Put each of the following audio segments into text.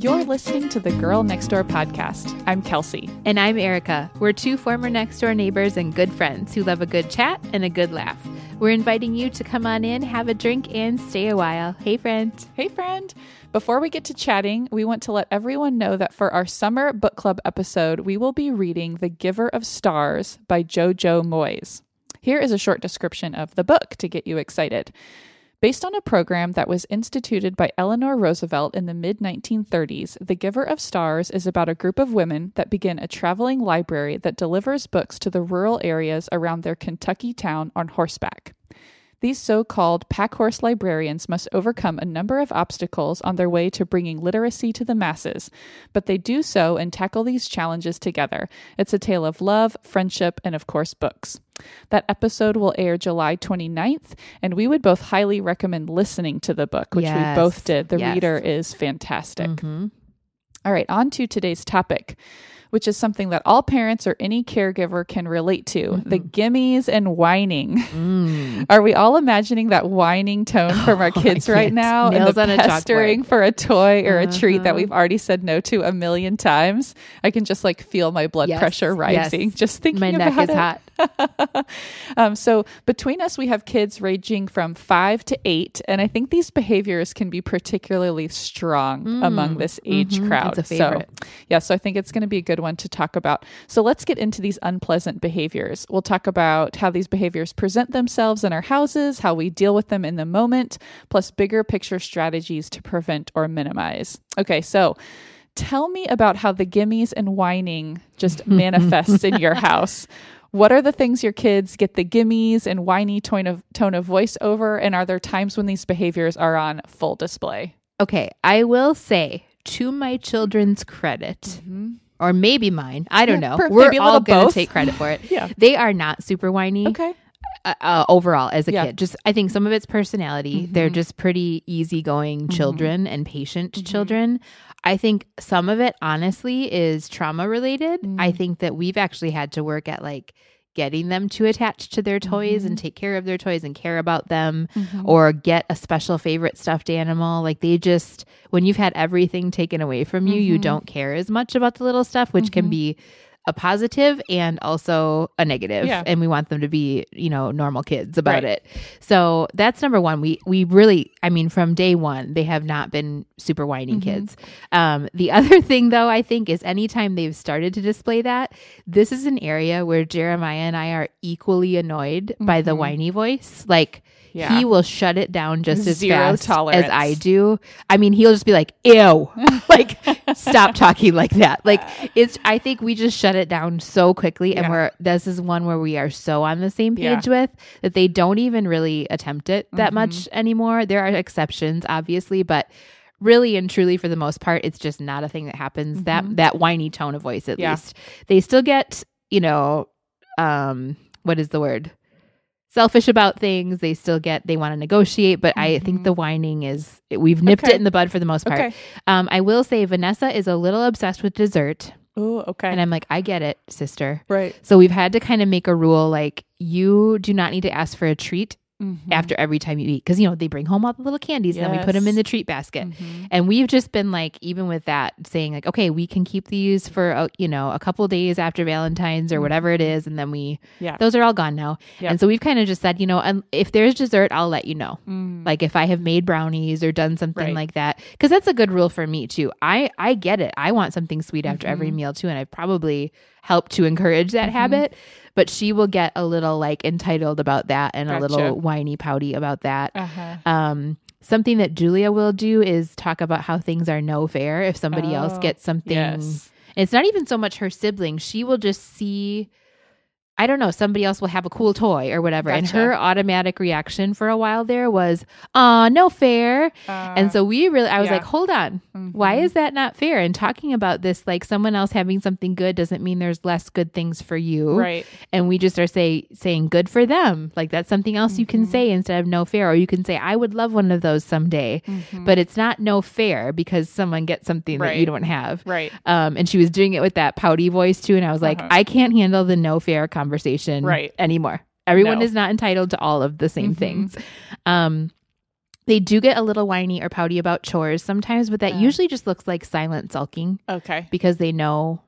You're listening to the Girl Next Door podcast. I'm Kelsey. And I'm Erica. We're two former next door neighbors and good friends who love a good chat and a good laugh. We're inviting you to come on in, have a drink, and stay a while. Hey, friend. Hey, friend. Before we get to chatting, we want to let everyone know that for our summer book club episode, we will be reading The Giver of Stars by Jojo Moyes. Here is a short description of the book to get you excited. Based on a program that was instituted by Eleanor Roosevelt in the mid 1930s, The Giver of Stars is about a group of women that begin a traveling library that delivers books to the rural areas around their Kentucky town on horseback. These so called packhorse librarians must overcome a number of obstacles on their way to bringing literacy to the masses, but they do so and tackle these challenges together. It's a tale of love, friendship, and of course, books. That episode will air July 29th, and we would both highly recommend listening to the book, which Yes. we both did. The Yes. reader is fantastic. Mhm. All right, on to today's topic, which is something that all parents or any caregiver can relate to the gimmies and whining. Mm. Are we all imagining that whining tone from our Oh, kids right now Nails and the on a pestering for a toy or a treat that Uh-huh. we've already said no to a million times? I can just like feel my blood Yes, pressure rising yes. just thinking about it. My neck is it. hot. um, so between us, we have kids ranging from five to eight, and I think these behaviors can be particularly strong among this age mhm, crowd. it's a favorite. So, yeah, so I think it's going to be a good one to talk about. So let's get into these unpleasant behaviors. We'll talk about how these behaviors present themselves in our houses, how we deal with them in the moment, plus bigger picture strategies to prevent or minimize. Okay, so. Tell me about how the gimmies and whining just manifests in your house. What are the things your kids get the gimmies and whiny tone of tone of voice over? And are there times when these behaviors are on full display? Okay, I will say to my children's credit, mm-hmm. Or maybe mine, I don't Yeah, know. per- We're all going to take credit for it. Yeah. They are not super whiny. Okay. uh, uh, overall as a Yeah. kid. Just I think some of it's personality. They're just pretty easygoing children and patient children. I think some of it honestly is trauma related. I think that we've actually had to work at like getting them to attach to their toys and mm-hmm. take care of their toys and care about them mm-hmm. or get a special favorite stuffed animal. Like they just when you've had everything taken away from you, you mm-hmm. don't care as much about the little stuff, which can be a positive and also a negative Yeah. and we want them to be you know normal kids about Right. it so that's number one we we really i mean from day one they have not been super whiny Mm-hmm. kids um the other thing though i think is anytime they've started to display that this is an area where jeremiah and i are equally annoyed by the whiny voice like Mm-hmm. Yeah. he will shut it down just as Zero fast tolerance. as I do. I mean, he'll just be like, "Ew," like stop talking like that. Like it's. I think we just shut it down so quickly, and Yeah. we're this is one where we are so on the same Yeah. page with that they don't even really attempt it that Mm-hmm. much anymore. There are exceptions, obviously, but really and truly for the most part it's just not a thing that happens that that whiny tone of voice at Mm-hmm. Yeah. least they still get you know um what is the word selfish about things they still get they want to negotiate but i think the whining is we've nipped Mm-hmm. Okay. it in the bud for the most part Okay. um i will say vanessa is a little obsessed with dessert Oh, okay. and i'm like i get it sister right. so we've had to kind of make a rule like you do not need to ask for a treat Mhm. after every time you eat because you know they bring home all the little candies and then we put them in the treat basket Mhm. and we've just been like even with that saying like okay we can keep these for a, you know a couple days after valentine's or whatever it is and then we Mm-hmm. Yeah. those are all gone now Yep. and so we've kind of just said you know and if there's dessert i'll let you know Mm. like if i have made brownies or done something Right. like that because that's a good rule for me too i i get it i want something sweet after Mm-hmm. every meal too and i've probably helped to encourage that habit but she will get a little like entitled about that and a little whiny pouty about that Uh-huh. um, something that Julia will do is talk about how things are no fair if somebody else Oh, gets something. Yes. It's not even so much her sibling. She will just see, I don't know, somebody else will have a cool toy or whatever. And her automatic reaction for a while there was, uh, no fair. and so we really, I was yeah. like, hold on. Why Mhm. is that not fair? And talking about this, like someone else having something good doesn't mean there's less good things for you Right. and we just are say saying good for them like that's something else you can Mm-hmm. say instead of no fair or you can say i would love one of those someday but it's not no fair because someone gets something that Mm-hmm. You don't have Right. um and she was doing it with that pouty voice too and i was like Uh-huh. i can't handle the no fair conversation Conversation right. anymore everyone No. is not entitled to all of the same Mhm. things um They do get a little whiny or pouty about chores sometimes, but that Uh. usually just looks like silent sulking Okay. because they know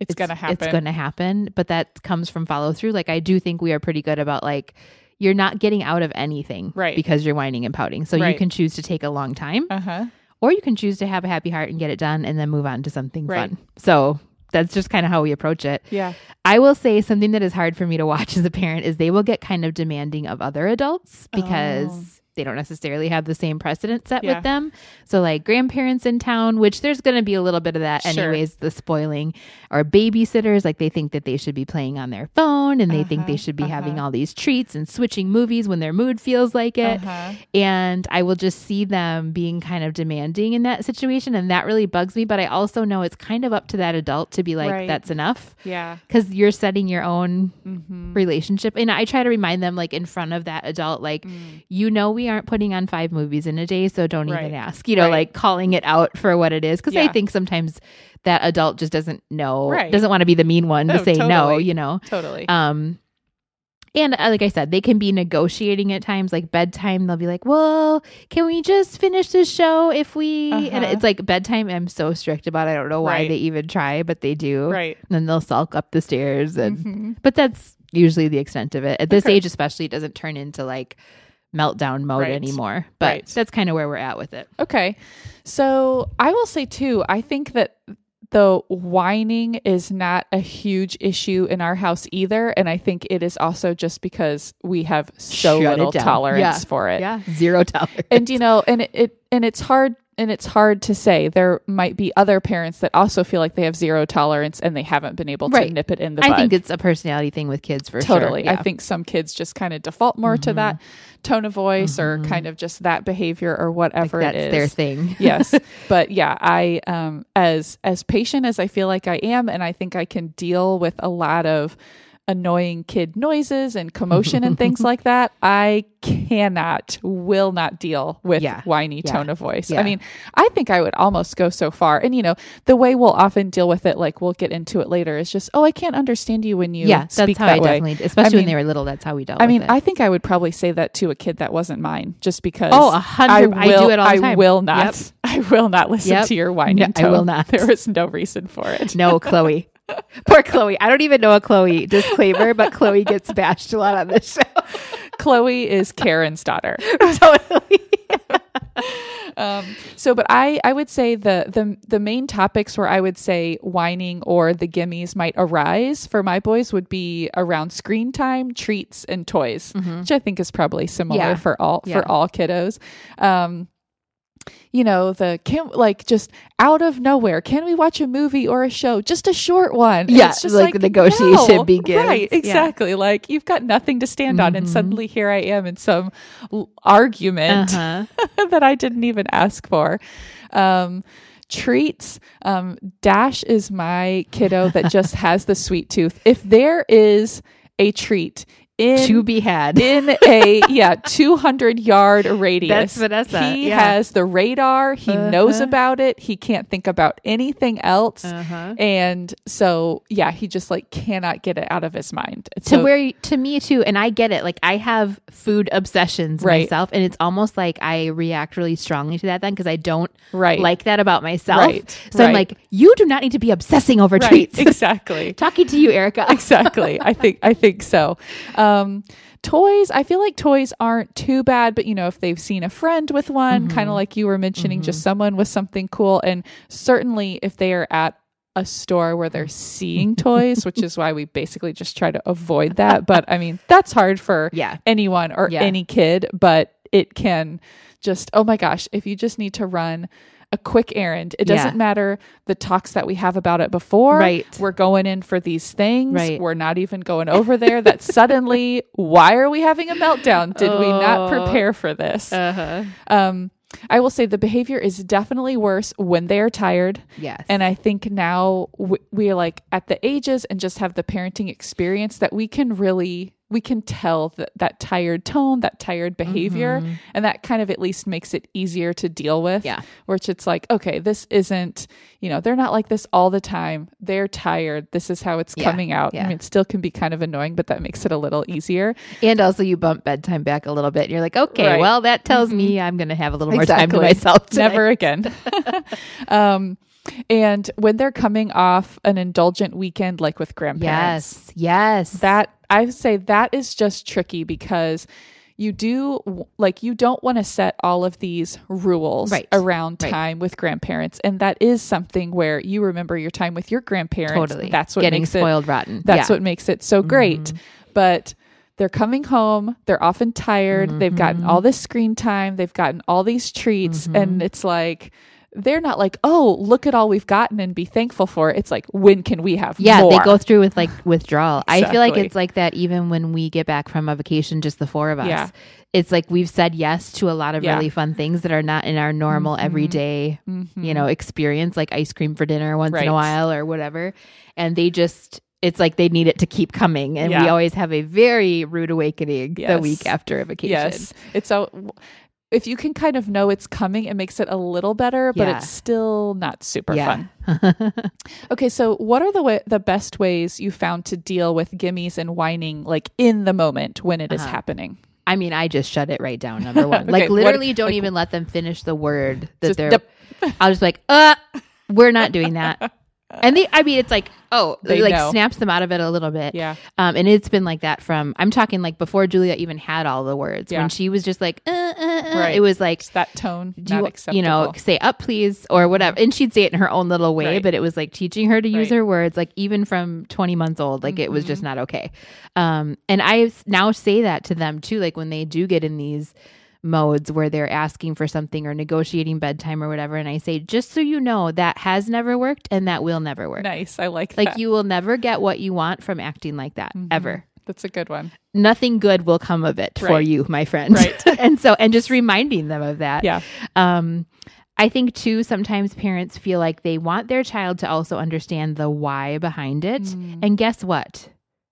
It's, going to happen. It's going to happen, but that comes from follow through. Like I do think we are pretty good about like you're not getting out of anything Right. because you're whining and pouting. So Right. you can choose to take a long time Uh-huh. or you can choose to have a happy heart and get it done and then move on to something Right. fun. So that's just kind of how we approach it. Yeah. I will say something that is hard for me to watch as a parent is they will get kind of demanding of other adults because Oh. They don't necessarily have the same precedent set Yeah. with them. So like grandparents in town, which there's going to be a little bit of that Sure. anyways, the spoiling or babysitters like they think that they should be playing on their phone and they think Uh-huh, they should be having uh-huh. all these treats and switching movies when their mood feels like it Uh-huh. and I will just see them being kind of demanding in that situation and that really bugs me but I also know it's kind of up to that adult to be like Right. that's enough Yeah. cuz you're setting your own Mm-hmm. relationship and I try to remind them like in front of that adult like Mm. you know we aren't putting on 5 movies in a day so don't Right. even ask you know Right. like calling it out for what it is cuz I think sometimes that adult just doesn't know Right. doesn't want to be the mean one to Oh, say no you know Totally. um, and uh, like I said, they can be negotiating at times, like bedtime. They'll be like, "Well, can we just finish this show if we?" And Uh-huh. it's like bedtime. I'm so strict about. it. I don't know why Right. they even try, but they do. right. And then they'll sulk up the stairs, and Mhm. but that's usually the extent of it. At this Okay. age, especially, it doesn't turn into like meltdown mode Right. anymore. But Right. that's kind of where we're at with it. Okay. So I will say too, I think that the whining is not a huge issue in our house either. And I think it is also just because we have so Shut little tolerance Yeah. for it. Yeah, zero tolerance. And you know, and it, it and it's hard and it's hard to say. There might be other parents that also feel like they have zero tolerance and they haven't been able to Right. nip it in the I bud. think it's a personality thing with kids for totally. sure. I Yeah. think some kids just kind of default more to that tone of voice or kind of just that behavior or whatever that's it is. their thing. yes but yeah i um as as patient as i feel like i am and i think i can deal with a lot of annoying kid noises and commotion and things like that i cannot will not deal with Yeah. whiny Yeah. tone of voice Yeah. i mean i think i would almost go so far and you know the way we'll often deal with it like we'll get into it later is just oh i can't understand you when you yeah, that's how that I way definitely, especially when mean- they were little. That's how we dealt. I with mean, it. I think I would probably say that to a kid that wasn't mine, just because. Oh, a hundred- I do will- it all the I time. will not. Yep. I will not listen Yep. to your whining No, I will not. There is no reason for it. No, Chloe. Poor Chloe. I don't even know a Chloe disclaimer, but Chloe gets bashed a lot on this show. Chloe is Karen's daughter. totally. Um, so, but I, I would say the the the main topics where I would say whining or the gimmies might arise for my boys would be around screen time, treats, and toys, which I think is probably similar Mm-hmm. Yeah. for all Yeah. for all kiddos. Um, you know the can like just out of nowhere can we watch a movie or a show just a short one Yeah, it's just like the negotiation begins. right Yeah. exactly like you've got nothing to stand on and Mhm. suddenly here i am in some l- argument Uh-huh. that I didn't even ask for. Um, treats. Um, Dash is my kiddo that just has the sweet tooth. If there is a treat in To be had. in a yeah 200 yard radius That's Vanessa, he yeah. has the radar he knows Uh-huh. about it he can't think about anything else Uh-huh. and so yeah he just like cannot get it out of his mind to where to me too and i get it like i have food obsessions Right. myself and it's almost like i react really strongly to that then because i don't right like that about myself Right. so i'm like you do not need to be obsessing over right treats exactly talking to you erica exactly. I think I think so. Um, Um, toys, I feel like toys aren't too bad, but you know, if they've seen a friend with one, mm-hmm. kind of like you were mentioning, just mm-hmm. someone with something cool, and certainly if they are at a store where they're seeing toys, which is why we basically just try to avoid that. But I mean, that's hard for yeah anyone or Yeah. any kid, but it can just, oh my gosh, if you just need to run a quick errand, it doesn't matter the talks that we have about it before. Right. We're going in for these things. Right. We're not even going over there. That suddenly, why are we having a meltdown? Did we not Oh. prepare for this? uh-huh Um, I will say the behavior is definitely worse when they are tired. yes And I think now w- we are like at the ages and just have the parenting experience that we can really we can tell that that tired tone, that tired behavior, and that kind of at least makes it easier to deal with. Yeah. Which it's like, okay, this isn't, you know, they're not like this all the time. They're tired. This is how it's Yeah, coming out. I mean, it still can be kind of annoying, but that makes it a little easier. And also, you bump bedtime back a little bit. And you're like, okay, Right. Mm-hmm. well, that tells me I'm going to have a little more time to myself. Today. Never again. um, and when they're coming off an indulgent weekend, like with grandparents, Yes. Yes. that I would say that is just tricky because you do like you don't want to set all of these rules Right. around Right. time with grandparents and that is something where you remember your time with your grandparents totally. that's what getting makes spoiled it rotten. that's yeah. Mm-hmm. what makes it so great but they're coming home they're often tired they've gotten Mm-hmm. all this screen time they've gotten all these treats and it's like they're not like oh look at all we've gotten and be thankful for it's like when can we have Yeah, they go through with like withdrawal. I feel like it's like that even when we get back from a vacation, just the four of us. Yeah. It's like we've said yes to a lot of Yeah. really fun things that are not in our normal mm-hmm. everyday, you know, mm-hmm. experience, like ice cream for dinner once in a while or whatever. And they just, it's like they need it to keep coming. And we always have a very rude awakening the week after a vacation. Yes. It's so if you can kind of know it's coming, it makes it a little better, but Yeah. it's still not super Yeah. fun. Okay, so what are the way, the best ways you found to deal with gimmies and whining like in the moment when it is Uh-huh. happening? I mean, I just shut it right down. Number one, Okay, like what- literally, don't like- even let them finish the word that they're. I'll just like, uh, we're not doing that. And they, I mean, it's like, oh, They like know. snaps them out of it a little bit. Yeah. Um, and it's been like that from, I'm talking like before Julia even had all the words. Yeah. When she was just like, uh, uh, uh, Right. it was like, Just that tone, do you, acceptable. you know, say up please or whatever. And she'd say it in her own little way, Right. but it was like teaching her to use Right. Mm-hmm. her words, like even from 20 months old, like it was just not okay. Um, and I now say that to them too, like when they do get in these modes where they're asking for something or negotiating bedtime or whatever. And I say, just so you know, that has never worked and that will never work. nice. I like that. Like that. you will never get what you want from acting like that ever That's a good one. nothing good will come of it for you, my friend. Right. and so, and just reminding them of that. Yeah. Um, I think too, sometimes parents feel like they want their child to also understand the why behind it. Mm. And guess what?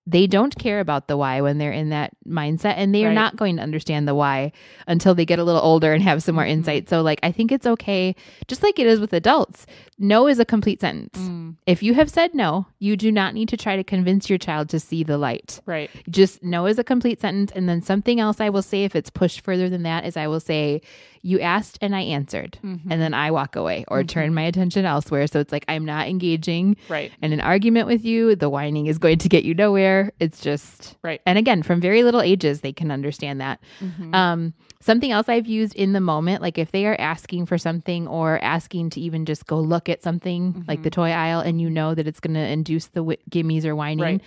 They don't care about the why when they're in that mindset, and they are Right. not going to understand the why until they get a little older and have some more Mm-hmm. insight. So, like, I think it's okay, just like it is with adults. No is a complete sentence. Mm. If you have said no, you do not need to try to convince your child to see the light Right. just no is a complete sentence and then something else i will say if it's pushed further than that is i will say you asked and i answered Mm-hmm. and then i walk away or turn my attention elsewhere so it's like i'm not engaging Right. in an argument with you the whining is going to get you nowhere it's just Right. and again from very little ages they can understand that Mm-hmm. um, something else i've used in the moment like if they are asking for something or asking to even just go look at something like Mm-hmm. the toy aisle and you know that it's going to induce the w- gimmies or whining Right.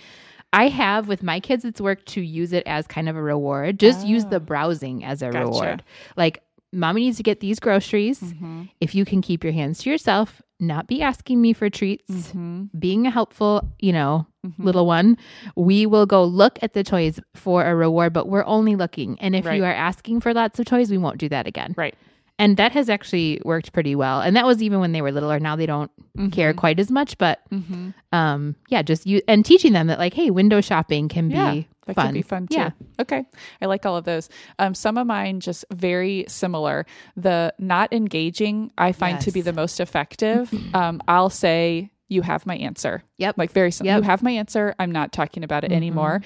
I have with my kids, it's worked to use it as kind of a reward. Just use the browsing as a Ah. Gotcha. reward. Like, mommy needs to get these groceries. Mm-hmm. If you can keep your hands to yourself, not be asking me for treats, Mm-hmm. being a helpful, you know, little one, we will go look at the toys for a reward, but we're only looking. And if Right. you are asking for lots of toys, we won't do that again. Right. And that has actually worked pretty well. And that was even when they were littler. Now they don't care quite as much, but Mm-hmm. um, yeah, just you and teaching them that like, hey, window shopping can Yeah, be that fun. could be fun too. Yeah. Okay. I like all of those. Um, some of mine just very similar. The not engaging, I find to be the most effective. um, I'll say, you have my answer. Yep. Like very simple. Yep. You have my answer. I'm not talking about it Mhm. anymore.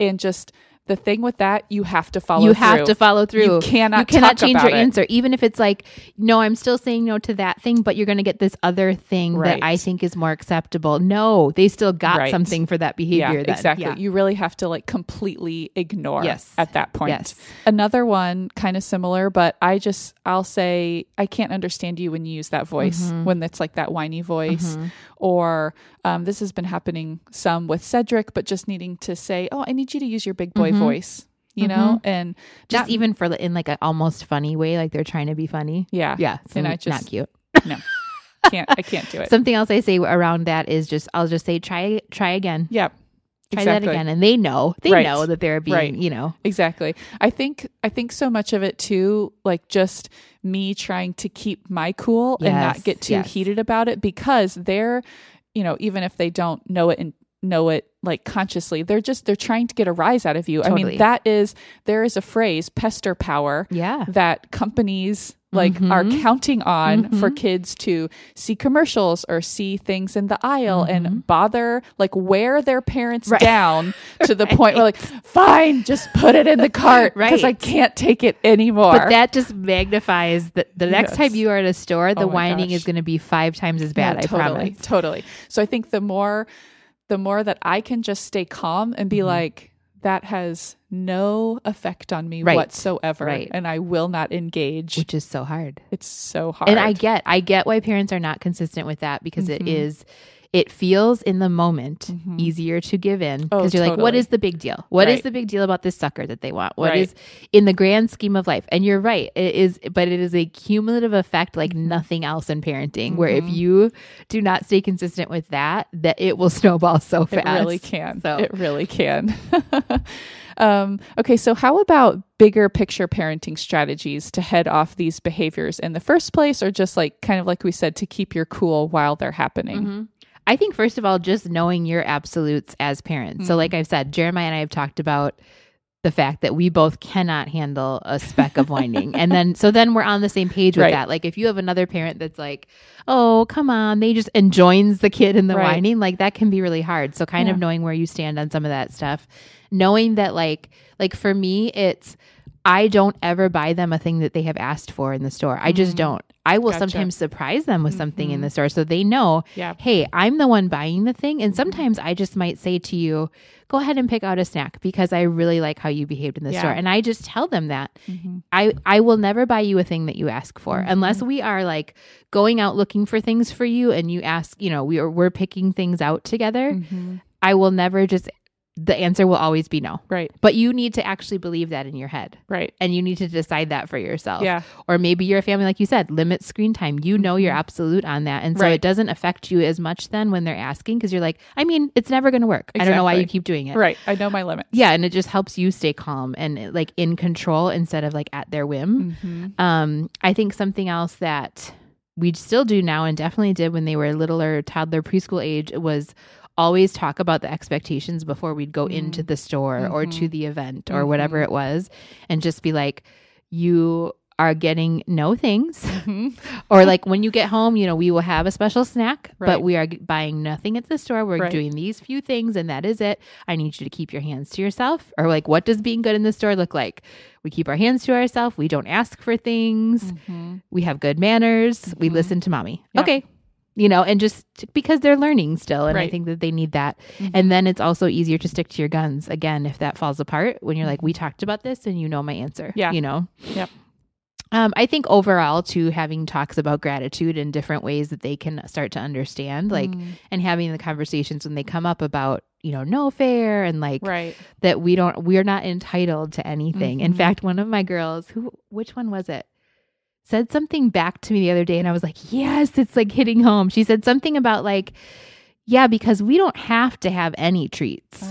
And just the thing with that, you have to follow you have to follow through. You cannot You cannot change your it. answer, even if it's like, no, I'm still saying no to that thing, but you're going to get this other thing Right. that I think is more acceptable. No, they still got Right. something for that behavior. Yeah, then. exactly. Yeah. You really have to like completely ignore Yes. at that point. Yes. Another one kind of similar, but I just I'll say I can't understand you when you use that voice Mm-hmm. when it's like that whiny voice, or um, this has been happening some with Cedric, but just needing to say, "Oh, I need you to use your big boy voice," you know, and Mm-hmm. Just not- even for in like an almost funny way, like they're trying to be funny. yeah, Yeah. So and I just not cute. no, can't I can't do it. Something else I say around that is just, I'll just say, try, try again. yeah, Try exactly. that again. And they know, they Right. know that they're being, Right. you know, Exactly. I think I think so much of it too, like just me trying to keep my cool and not get too yes. heated about it because they're, you know, even if they don't know it and know it like consciously. They're just they're trying to get a rise out of you. I mean, that is there is a phrase, pester power, Yeah. that companies like are mm-hmm. counting on for mm-hmm. kids to see commercials or see things in the aisle and mm-hmm. bother like wear their parents Right. down to the point where like fine just put it in the cart because I can't take it anymore. But that just magnifies the, the next Yes. time you are at a store, the Oh whining gosh. is going to be five times as bad. No, I totally, promise. Totally. So I think the more the more that I can just stay calm and be Mm-hmm. like, that has no effect on me Right. whatsoever. Right. And I will not engage. Which is so hard. it's so hard. And I get, I get why parents are not consistent with that because it Mm-hmm. is, it feels in the moment easier to give in Oh, because you're like, what is the big deal? What is Right. the big deal about this sucker that they want? What Right. is in the grand scheme of life? And you're right, it is, but it is a cumulative effect like Mm-hmm. nothing else in parenting. Where if you do not stay consistent with that, that it will snowball so fast. It really can. So- It really can. um, okay, so how about bigger picture parenting strategies to head off these behaviors in the first place, or just like kind of like we said, to keep your cool while they're happening? Mhm. I think first of all, just knowing your absolutes as parents. So, like mm-hmm. I've said, Jeremiah and I have talked about the fact that we both cannot handle a speck of whining. and then, so then we're on the same page with Right. that. Like, if you have another parent that's like, oh, come on, they just and joins the kid in the Right. whining, like that can be really hard. So, kind of knowing where you stand on some of that stuff, knowing that, like, like for me, it's, I don't ever buy them a thing that they have asked for in the store. I just mm. don't. I will Mm-hmm. Gotcha. sometimes surprise them with something in the store so they know Yeah. hey, I'm the one buying the thing. Mm-hmm. And sometimes I just might say to you, go ahead and pick out a snack because I really like how you behaved in the Yeah. store. And I just tell them that. Mm-hmm. I, I will never buy you a thing that you ask for unless we are like going out looking for things for you and you ask, you know, we are we're picking things out together. Mm-hmm. I will never just the answer will always be no. Right. But you need to actually believe that in your head. Right. And you need to decide that for yourself. Yeah. Or maybe you're a family, like you said, limit screen time. You know you're absolute on that. And so Right. it doesn't affect you as much then when they're asking because you're like, I mean, it's never going to work. I don't know why you keep doing it. Right. I know my limits. Yeah. And it just helps you stay calm and like in control instead of like at their whim. Mhm. Um, I think something else that we still do now and definitely did when they were littler, toddler, preschool age was always talk about the expectations before we'd go into the store or to the event or whatever it was and just be like, you are getting no things. Or like when you get home, you know, we will have a special snack, Right. but we are buying nothing at the store. We're Right. doing these few things and that is it. I need you to keep your hands to yourself. Or like, what does being good in the store look like? We keep our hands to ourselves. We don't ask for things. Mhm. We have good manners. We Mhm. listen to mommy. Yeah. Okay. You know, and just because they're learning still. And I think that they need that. Mhm. And then it's also easier to stick to your guns again if that falls apart when you're like, we talked about this and you know my answer. Mm-hmm. Yeah. You know? Yep. Um, I think overall, too, having talks about gratitude in different ways that they can start to understand, like, Mm. and having the conversations when they come up about, you know, no fair and like Right. that we don't, we're not entitled to anything. In Mhm. fact, one of my girls, who, which one was it? Said something back to me the other day, and I was like, yes, it's like hitting home. She said something about, like, yeah, because we don't have to have any treats.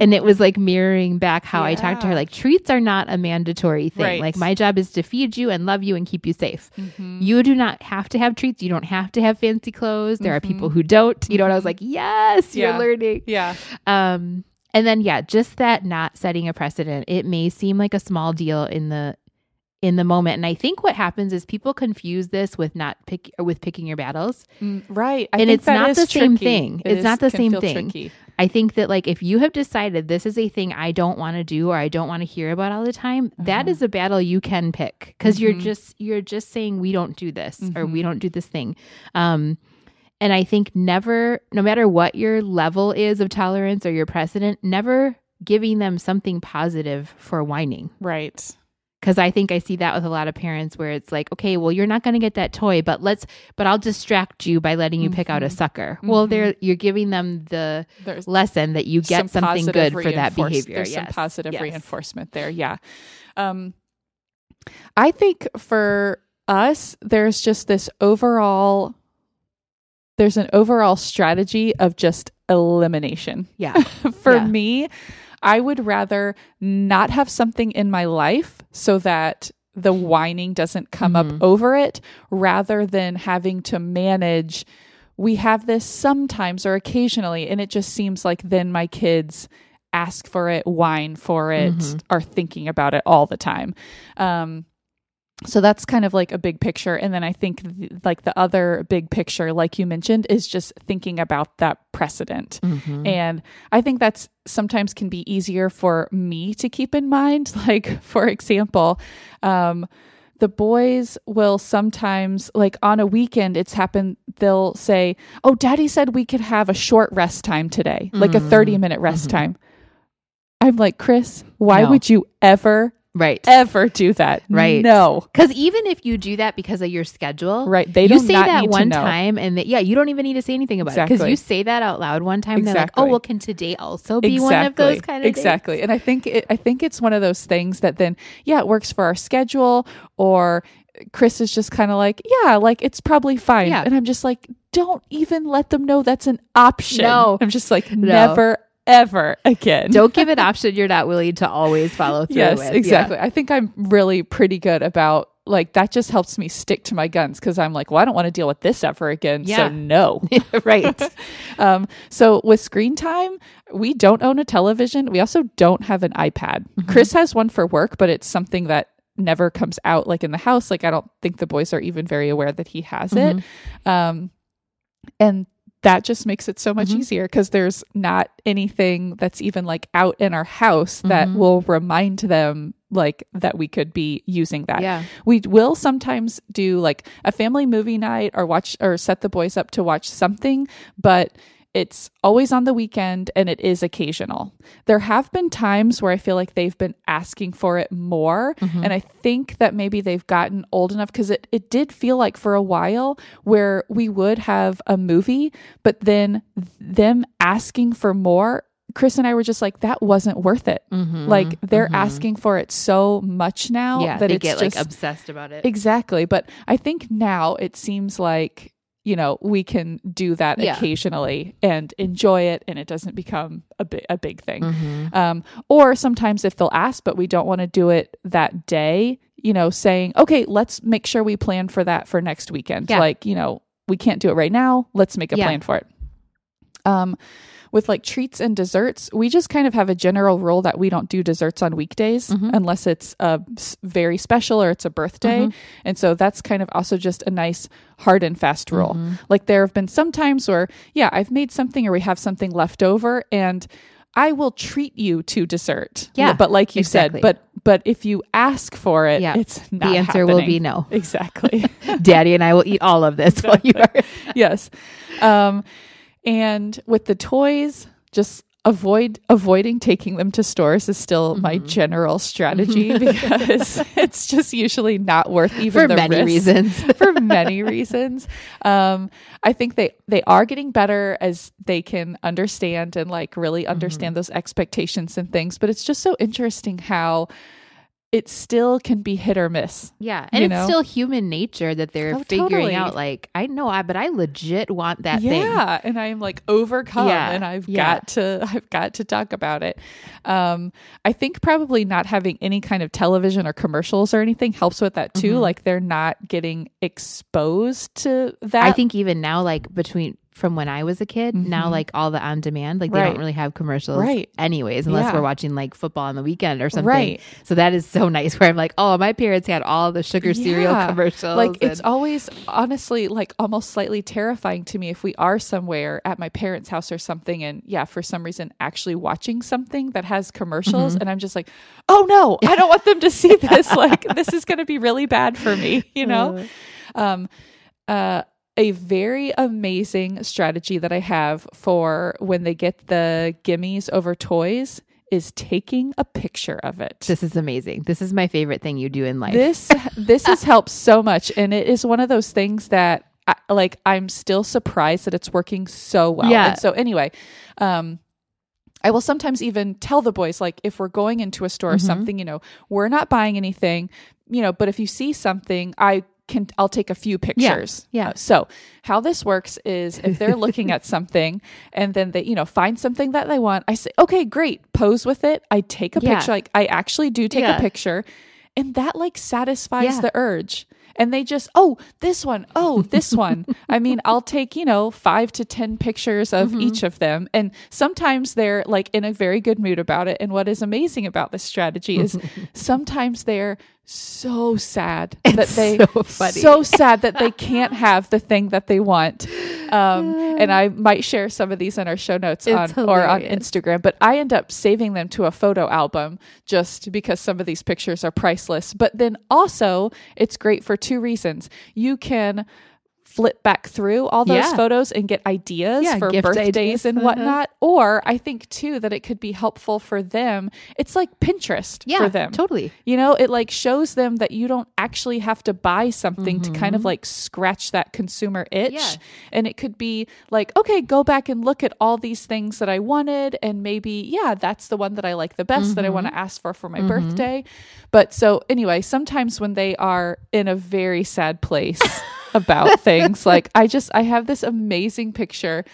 And it was like mirroring back how I talked to her. Like, treats are not a mandatory thing. Right. Like, my job is to feed you and love you and keep you safe. Mhm. You do not have to have treats. You don't have to have fancy clothes. There are Mhm. people who don't. You know, and I was like, yes, Yeah. you're learning. Yeah. Um, and then yeah, just that not setting a precedent. It may seem like a small deal in the in the moment, and I think what happens is people confuse this with not pick with picking your battles. Mm, Right. I And it's not the same thing. It It's is- not the same thing. tricky. I think that like if you have decided this is a thing I don't want to do or I don't want to hear about all the time, that Uh-huh. is a battle you can pick because you're Mhm. just you're just saying we don't do this or we Mhm. don't do this thing. Um and I think never no matter what your level is of tolerance or your precedent, never giving them something positive for whining. Right. Cuz I think I see that with a lot of parents where it's like, okay, well you're not going to get that toy, but let's but I'll distract you by letting you pick out a Mhm. sucker. Well, Mhm. they're you're giving them the There's lesson that you get some something good for that behavior. There's some positive Yes. reinforcement there. Yeah. Um, I think for us, there's just this overall, there's an overall strategy of just elimination. Yeah. for Yeah. me, I would rather not have something in my life so that the whining doesn't come Mhm. up over it rather than having to manage we have this sometimes or occasionally, and it just seems like then my kids ask for it, whine for it, Mhm. are thinking about it all the time. Um, so that's kind of like a big picture. And then I think th- like the other big picture, like you mentioned, is just thinking about that precedent. Mhm. And I think that's sometimes can be easier for me to keep in mind. Like, for example, um, the boys will sometimes, like on a weekend, it's happened, they'll say, Oh, daddy said we could have a short rest time today, like a Mhm. 30 minute rest Mhm. time. I'm like, Chris, why No. would you ever, right. ever do that? Right. No. Because even if you do that because of your schedule, Right. They you say that one time, and that, yeah, you don't even need to say anything about it because you say that out loud one time. And they're like, oh, Exactly. "Oh, well, can today also be one of those kind of days?" exactly and i think it i think it's one of those things that then yeah it works for our schedule or chris is just kind of like yeah like it's probably fine Yeah. and i'm just like don't even let them know that's an option No. i'm just like never ever again Don't give an option you're not willing to always follow through yes with. Yeah. exactly i think i'm really pretty good about like that just helps me stick to my guns because i'm like well i don't want to deal with this ever again Yeah. so no right. um, so with screen time, we don't own a television. We also don't have an iPad. Mm-hmm. Chris has one for work, but it's something that never comes out like in the house. Like I don't think the boys are even very aware that he has Mm-hmm. it. Um, and that just makes it so much Mhm. easier because there's not anything that's even like out in our house that Mhm. will remind them like that we could be using that. Yeah. We will sometimes do like a family movie night or watch or set the boys up to watch something, but it's always on the weekend and it is occasional. There have been times where I feel like they've been asking for it more. Mhm. And I think that maybe they've gotten old enough because it, it did feel like for a while where we would have a movie, but then them asking for more. Chris and I were just like, that wasn't worth it. Mhm. Like they're Mhm. asking for it so much now Yeah, that they it's get just like obsessed about it. exactly. But I think now it seems like you know we can do that Yeah. occasionally and enjoy it, and it doesn't become a big a big thing. Mhm. Um, or sometimes if they'll ask, but we don't want to do it that day, you know, saying, okay, let's make sure we plan for that for next weekend. Yeah. Like you know, we can't do it right now. Let's make a Yeah. plan for it. Um, with like treats and desserts, we just kind of have a general rule that we don't do desserts on weekdays Mhm. unless it's a very special or it's a birthday. Mhm. And so that's kind of also just a nice hard and fast rule. Mhm. Like there have been some times where, yeah, I've made something or we have something left over and I will treat you to dessert. Yeah, But like you exactly. said, but but if you ask for it, Yeah. it's not The answer will be no. Exactly. Daddy and I will eat all of this while you are. yes. Um, and with the toys, just avoid avoiding taking them to stores is still my Mhm. general strategy because it's just usually not worth even For the many risk. reasons. for many reasons. Um, I think they they are getting better as they can understand and like really understand those expectations and things. But it's just so interesting how it still can be hit or miss. Yeah, and it's know? still human nature that they're Oh, figuring totally. out. Like, I know, I but I legit want that thing. yeah, and I'm like overcome, Yeah, and I've yeah. got to I've got to talk about it. Um, I think probably not having any kind of television or commercials or anything helps with that too. Mhm. Like they're not getting exposed to that. I think even now, like between from when I was a kid, now Mhm. like all the on demand, like they Right. don't really have commercials, Right. Anyways, unless Yeah. we're watching like football on the weekend or something. Right. So that is so nice. Where I'm like, oh, my parents had all the sugar cereal commercials. like it's always honestly like almost slightly terrifying to me if we are somewhere at my parents house or something and yeah for some reason actually watching something that has commercials Mhm. and i'm just like oh no i don't want them to see this like this is going to be really bad for me you know um uh a very amazing strategy that I have for when they get the gimmies over toys is taking a picture of it. this is amazing. This is my favorite thing you do in life. This this has helped so much, and it is one of those things that I, like I'm still surprised that it's working so well. Yeah. And so anyway, um, I will sometimes even tell the boys like if we're going into a store or Mhm. something, you know, we're not buying anything, you know, but if you see something, I can I'll take a few pictures. yeah. Uh, so how this works is if they're looking at something and then they, you know, find something that they want, I say, okay, great, pose with it. I take a Yeah. picture. Like I actually do take Yeah. a picture. And that like satisfies Yeah. the urge. and they just oh this one oh this one i mean i'll take you know five to ten pictures of Mm-hmm. each of them and sometimes they're like in a very good mood about it and what is amazing about this strategy is sometimes they're so sad that they so funny. so sad that they can't have the thing that they want. Um, and i might share some of these in our show notes on It's or on instagram but i end up saving them to a photo album just because some of these pictures are priceless. But then also it's great for two reasons. You can flip back through all those Yeah. photos and get ideas Yeah, for birthdays ideas. and Uh-huh. whatnot or i think too that it could be helpful for them it's like pinterest Yeah, for them totally. you know, it like shows them that you don't actually have to buy something to kind of like scratch that consumer itch. Mm-hmm. And it could be like, okay, go back and look at all these things that I wanted. And maybe, yeah, that's the one that I like the best that I want Mm-hmm. to ask for for my birthday. But so, anyway, sometimes when they are in a very sad place about things, like I just, I have this amazing picture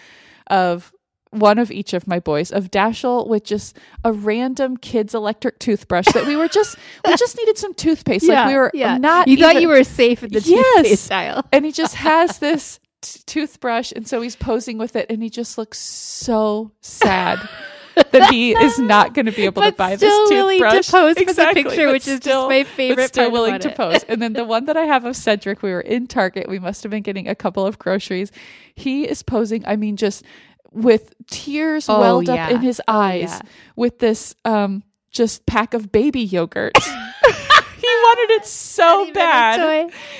of one of each of my boys of Dashel with just a random kid's electric toothbrush that we were just we just needed some toothpaste. like we were yeah. not You thought you were safe in the Yes. toothpaste style. and he just has this t- toothbrush and so he's posing with it and he just looks so sad that he is not going to be able to But buy still this willing to pose for the picture, but which is just still- my but favorite still part willing to it. pose. And then the one that I have of Cedric, we were in Target. We must have been getting a couple of groceries. He is posing. I mean, just with tears Oh, welled yeah. up in his eyes yeah. with this um just pack of baby yogurt. he wanted it so bad.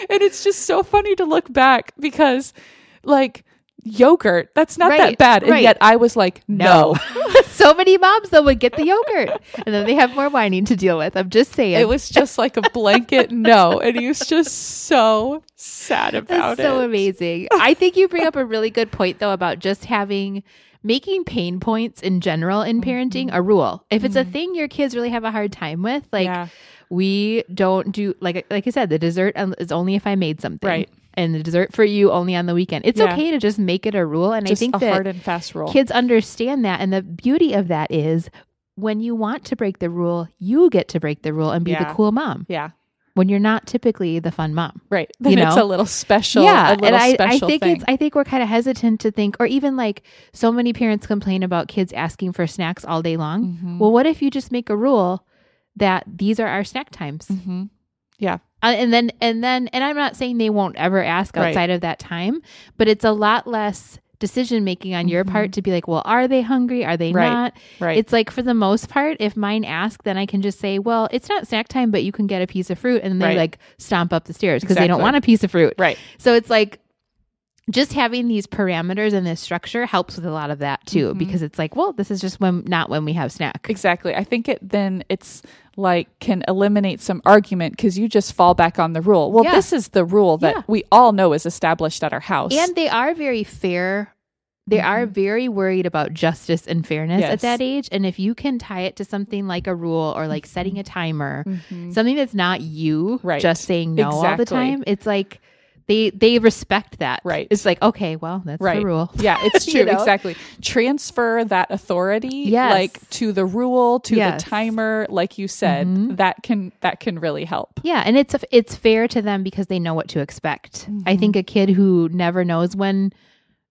And it's just so funny to look back because like yogurt, that's not that bad. And right. yet I was like, no. so many moms though would get the yogurt, and then they have more whining to deal with. I'm just saying. It was just like a blanket no. And he was just so sad about it. That's so it. amazing. I think you bring up a really good point though about just having making pain points in general in mm-hmm. parenting a rule. If it's a mm-hmm. thing your kids really have a hard time with, like Yeah. we don't do like like I said, the dessert is only if I made something. Right. And the dessert for you only on the weekend. It's Yeah. okay to just make it a rule. And Just I think a that hard and fast rule. kids understand that. And the beauty of that is when you want to break the rule, you get to break the rule and be Yeah. the cool mom. yeah. When you're not typically the fun mom. Right. Then it's know? a little special. yeah, A little and I, I special think thing. it's I think we're kind of hesitant to think, or even like so many parents complain about kids asking for snacks all day long. Mm-hmm. Well, what if you just make a rule that these are our snack times, Mhm. Yeah. Uh, and then and then and I'm not saying they won't ever ask Right. outside of that time, but it's a lot less decision making on your part to be like, well, are they hungry? Are they Mm-hmm. Right. not? Right. It's like for the most part, if mine ask, then I can just say, well, it's not snack time, but you can get a piece of fruit, and then they Right. like stomp up the stairs because they don't want a piece of fruit. right. So it's like just having these parameters and this structure helps with a lot of that too, Mm-hmm. because it's like, well, this is just when not when we have snack. Exactly. I think it then it's like can eliminate some argument because you just fall back on the rule. Well, Yeah. this is the rule that Yeah. we all know is established at our house. And they are very fair. They are very worried about justice and fairness Mm-hmm. Yes. at that age. And if you can tie it to something like a rule or like setting a timer, Mhm. something that's not you Right. just saying no all the time, it's like they they respect that. Right. It's like, okay, well, that's Right. the rule. Yeah, it's You true. know? Exactly. Transfer that authority Yes. like to the rule, to Yes. the timer, like you said. Mhm. That can that can really help. Yeah, and it's it's fair to them because they know what to expect. I think mm-hmm. a kid who never knows when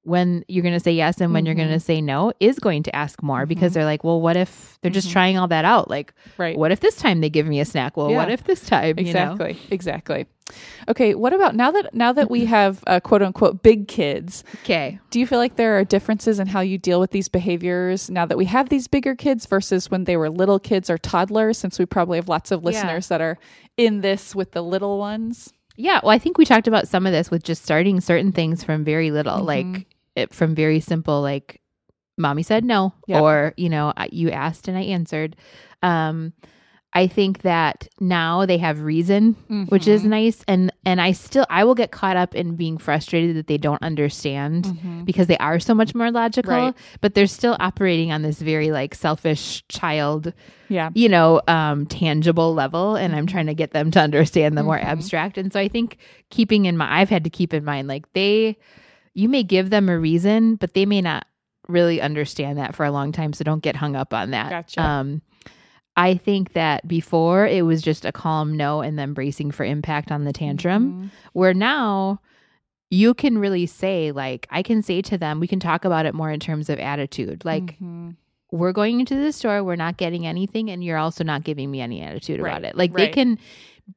when you're going to say yes and when you're going to mm-hmm. say no is going to ask more because mm-hmm. they're like, well, what if they're just trying all that out? Like, Right. what if this time they give me a snack? Well, Yeah. what if this time? you know? Exactly. Okay, what about now that now that we have uh, quote unquote big kids, Okay. do you feel like there are differences in how you deal with these behaviors now that we have these bigger kids versus when they were little kids or toddlers since we probably have lots of listeners that are in this with the little ones? Yeah, well, I think we talked about some of this with just starting certain things from very little, Mm-hmm. like it, from very simple, like mommy said no, Yeah. or you know, you asked and I answered. Um, I think that now they have reason, which is Mm-hmm. nice, and and I still I will get caught up in being frustrated that they don't understand because they are so much more logical, Mm-hmm. Right. but they're still operating on this very like selfish child Yeah. you know, um, tangible level, and I'm trying to get them to understand the more Mm-hmm. abstract. And so I think keeping in mind, I've had to keep in mind, like they, you may give them a reason, but they may not really understand that for a long time. So don't get hung up on that. Gotcha. Um, I think that before it was just a calm no and then bracing for impact on the tantrum, Mm-hmm. where now you can really say, like, I can say to them, we can talk about it more in terms of attitude. Like, Mhm. we're going into the store, we're not getting anything, and you're also not giving me any attitude about it. Like, they can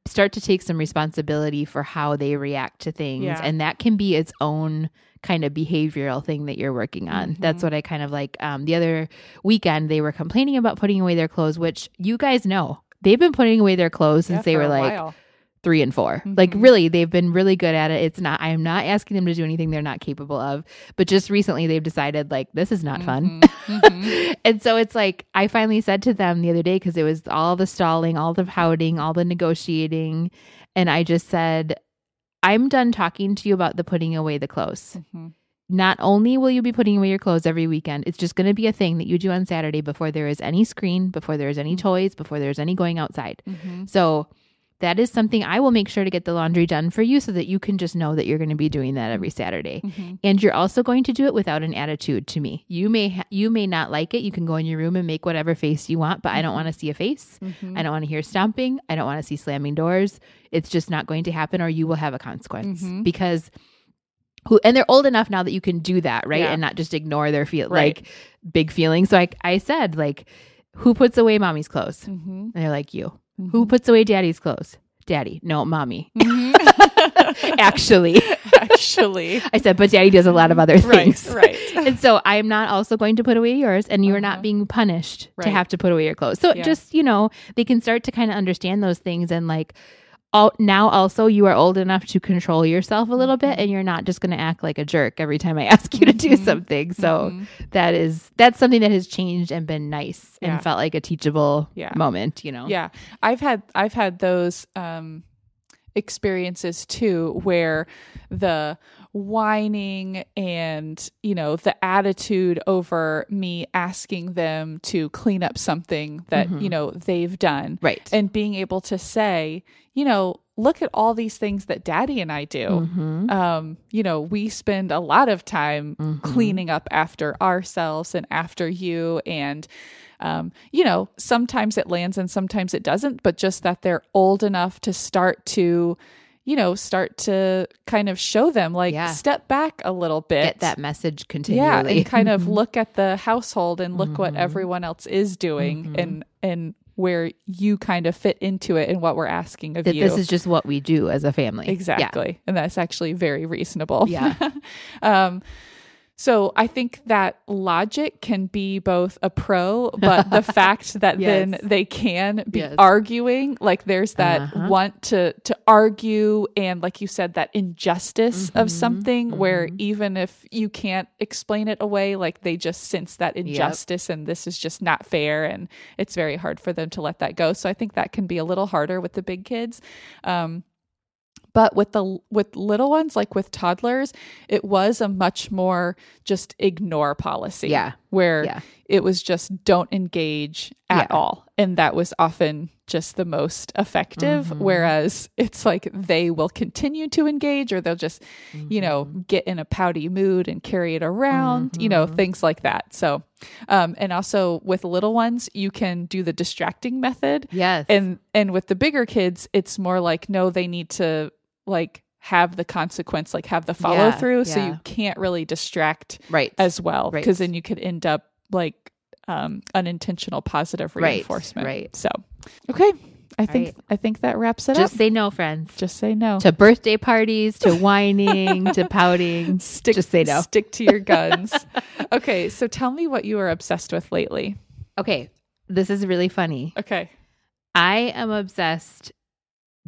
start to take some responsibility for how they react to things, Yeah. and that can be its own kind of behavioral thing that you're working on. That's Mm-hmm. what I kind of like. Um, the other weekend, they were complaining about putting away their clothes, which you guys know they've been putting away their clothes since Yeah, they were like while. three and 4 Like Mhm. really, they've been really good at it. It's not. I am not asking them to do anything they're not capable of. But just recently, they've decided like this is not fun. Mhm. Mhm. and so it's like I finally said to them the other day because it was all the stalling, all the pouting, all the negotiating, and I just said, "I'm done talking to you about the putting away the clothes." Mhm. Not only will you be putting away your clothes every weekend, it's just going to be a thing that you do on Saturday before there is any screen, before there is any toys, before there's any going outside. Mhm. So that is something I will make sure to get the laundry done for you so that you can just know that you're going to be doing that every Saturday. Mhm. And you're also going to do it without an attitude to me. You may ha- you may not like it. You can go in your room and make whatever face you want, but I don't want to see a face. Mhm. I don't want to hear stomping. I don't want to see slamming doors. It's just not going to happen or you will have a consequence Mhm. because who and they're old enough now that you can do that, right? Yeah. And not just ignore their feel Right. like big feelings. So I I said like who puts away mommy's clothes? And they're like you. Who puts away daddy's clothes? Daddy. No, mommy. Mhm. Actually, Actually, I said, but daddy does a lot of other things. right. And so I am not also going to put away yours, and you are Uh-huh. not being punished to have to put away your clothes. So Yeah. just, you know, they can start to kind of understand those things and like, now also you are old enough to control yourself a little Mm-hmm. bit and you're not just going to act like a jerk every time I ask you to do Mhm. something. So Mhm. that is that's something that has changed and been nice Yeah. and felt like a teachable Yeah. moment, you know. Yeah, I've had I've had those um, experiences too, where the whining and you know the attitude over me asking them to clean up something that Mhm. you know they've done, Right. and being able to say, you know, look at all these things that Daddy and I do. Mhm. Um, you know, we spend a lot of time Mhm. cleaning up after ourselves and after you and um, you know sometimes it lands and sometimes it doesn't but just that they're old enough to start to you know start to kind of show them like Yeah. step back a little bit Get that message continually. yeah and kind of look at the household and look what Mhm. everyone else is doing Mhm. and and where you kind of fit into it and what we're asking of that you this is just what we do as a family. Yeah. Exactly. And that's actually very reasonable. Yeah. um, so I think that logic can be both a pro, but the fact that then they can be Yes. arguing, like there's that Uh-huh. want to to argue and like you said, that injustice of Mhm. something where Mhm. even if you can't explain it away, like they just sense that injustice and this is just not fair and it's very hard for them to let that go. So I think that can be a little harder with the big kids. Um, but with the with little ones like with toddlers it was a much more just ignore policy Yeah. where Yeah. it was just don't engage at Yeah. all and that was often just the most effective Mhm. whereas it's like they will continue to engage or they'll just you know Mm-hmm. get in a pouty mood and carry it around you know Mhm. things like that so um and also with little ones you can do the distracting method Yes. and and with the bigger kids it's more like no they need to like have the consequence like have the follow through so yeah. you can't really distract right. as well Right. because then you could end up like um unintentional positive Right, reinforcement right. so okay i think right. i think that wraps it just up Just say no, friends. just say no to birthday parties, to whining, to pouting. stick just say no. stick to your guns okay so tell me what you are obsessed with lately Okay. This is really funny. okay I am obsessed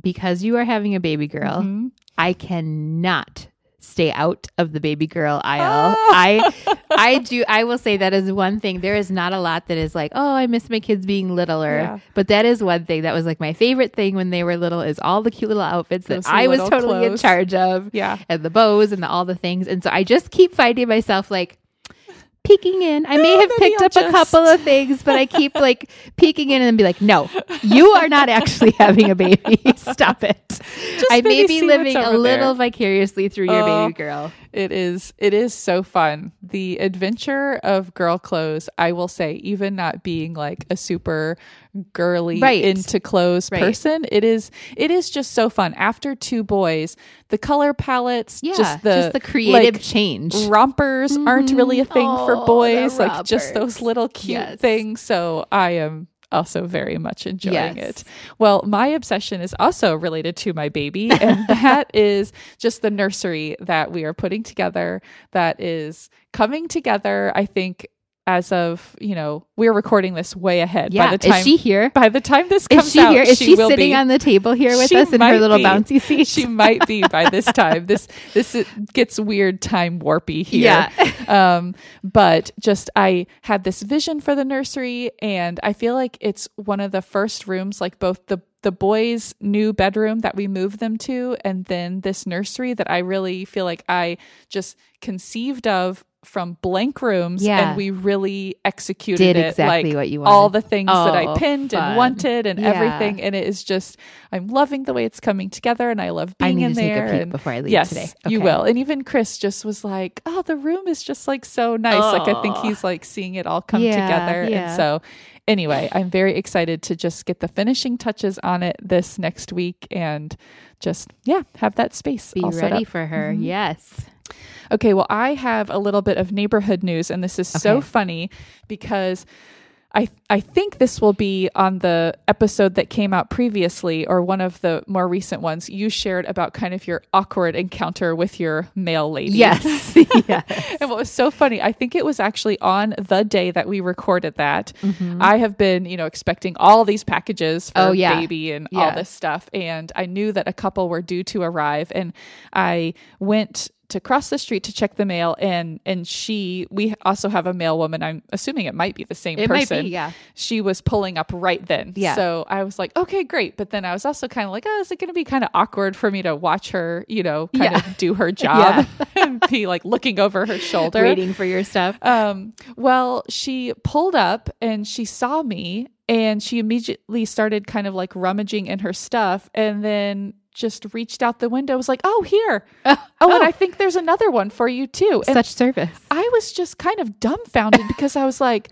because you are having a baby girl. Mhm. I cannot stay out of the baby girl aisle. Oh. I I do I will say that is one thing. There is not a lot that is like, "Oh, I miss my kids being littler." Yeah. But that is one thing that was like my favorite thing when they were little is all the cute little outfits Those that I was totally in charge of. yeah and the bows and the, all the things. And so I just keep finding myself like peeking in. I may Oh, have picked I'll up a couple of things, but I keep like peeking in and then be like, no, you are not actually having a baby. Stop it. I may be living a little there. vicariously through your Oh. baby girl. It is it is so fun. The adventure of girl clothes, I will say, even not being like a super girly Right. into clothes Right. person. It is it is just so fun. After two boys, the color palettes, Yeah, just the creative like, change. rompers aren't mm-hmm. really a thing Oh, for boys. Like just those little cute Yes. things. So I am also very much enjoying Yes. it. Well, my obsession is also related to my baby, and that is just the nursery that we are putting together that is coming together, I think. As of you know, we're recording this way ahead. yeah, By the time is she here? by the time this comes Is she out, here? Is she, will sitting be. on the table here with She us in her little be. bouncy seat? She might be by this time. This this gets weird time warpy here. Yeah. um, but just I had this vision for the nursery, and I feel like it's one of the first rooms, like both the the boys' new bedroom that we moved them to, and then this nursery that I really feel like I just conceived of from blank rooms, Yeah. and we really executed Did it exactly like what you wanted. all the things that I Oh, pinned fun. and wanted and Yeah. everything, and it is just I'm loving the way it's coming together, and I love I being need in to take there. a peek and before I leave yes, today. you will. And even Chris just was like, "Oh, the room is just like so nice." Like I think he's like seeing it all come Yeah, together. And so, anyway, I'm very excited to just get the finishing touches on it this next week and just yeah, have that space Be all set ready up. for her. Mhm. Yes. Okay, well, I have a little bit of neighborhood news, and this is so funny because I I think this will be on the episode that came out previously or one of the more recent ones. You shared about kind of your awkward encounter with your mail lady. Yes. yes. And what was so funny, I think it was actually on the day that we recorded that. Mhm. I have been, you know, expecting all these packages for Oh, yeah. baby and Yeah. all this stuff. And I knew that a couple were due to arrive. And I went to cross the street to check the mail and and she we also have a mail woman i'm assuming it might be the same It might person be, yeah. she was pulling up right then Yeah. so i was like okay great but then i was also kind of like oh is it going to be kind of awkward for me to watch her you know kind Yeah. of do her job and be like looking over her shoulder Waiting for your stuff. um, well, she pulled up and she saw me and she immediately started kind of like rummaging in her stuff and then just reached out the window, was like, Oh, here. Oh, oh, and oh. I think there's another one for you too. And Such service. I was just kind of dumbfounded because I was like,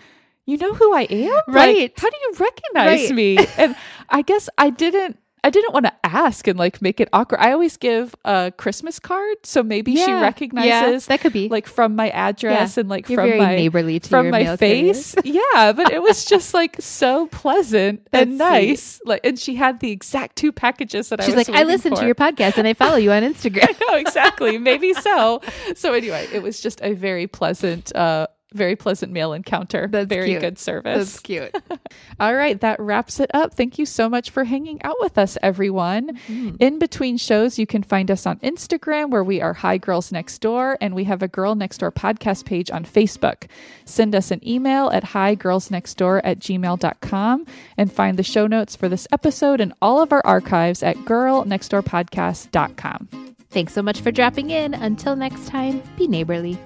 you know who I am? Like, Right. how do you recognize Right. me? And I guess I didn't I didn't want to ask and like make it awkward. I always give a Christmas card, so maybe she recognizes Yeah, that could be. like from my address and like You're from my neighborly to from my face. yeah, but it was just like so pleasant and That's sweet. nice. Like, and she had the exact two packages that She's I was. like, I listen for. to your podcast and I follow you on Instagram. exactly. Maybe so. So anyway, it was just a very pleasant, uh, very pleasant mail encounter. That's very cute. good service. That's cute. All right, that wraps it up. Thank you so much for hanging out with us, everyone. Mm-hmm. In between shows, you can find us on Instagram, where we are Hi Girls Next Door, and we have a Girl Next Door podcast page on Facebook. Send us an email at higirlsnextdoor at gmail.com and find the show notes for this episode and all of our archives at girlnextdoorpodcast.com. Thanks so much for dropping in. Until next time, be neighborly.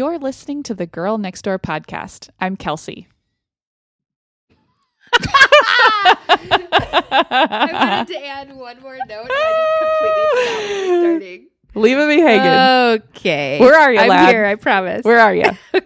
You're listening to the Girl Next Door podcast. I'm Kelsey. I wanted to add one more note I just completely forgot starting. Leaving me hanging. Okay. Where are you, I'm lad? here, I promise. Where are you?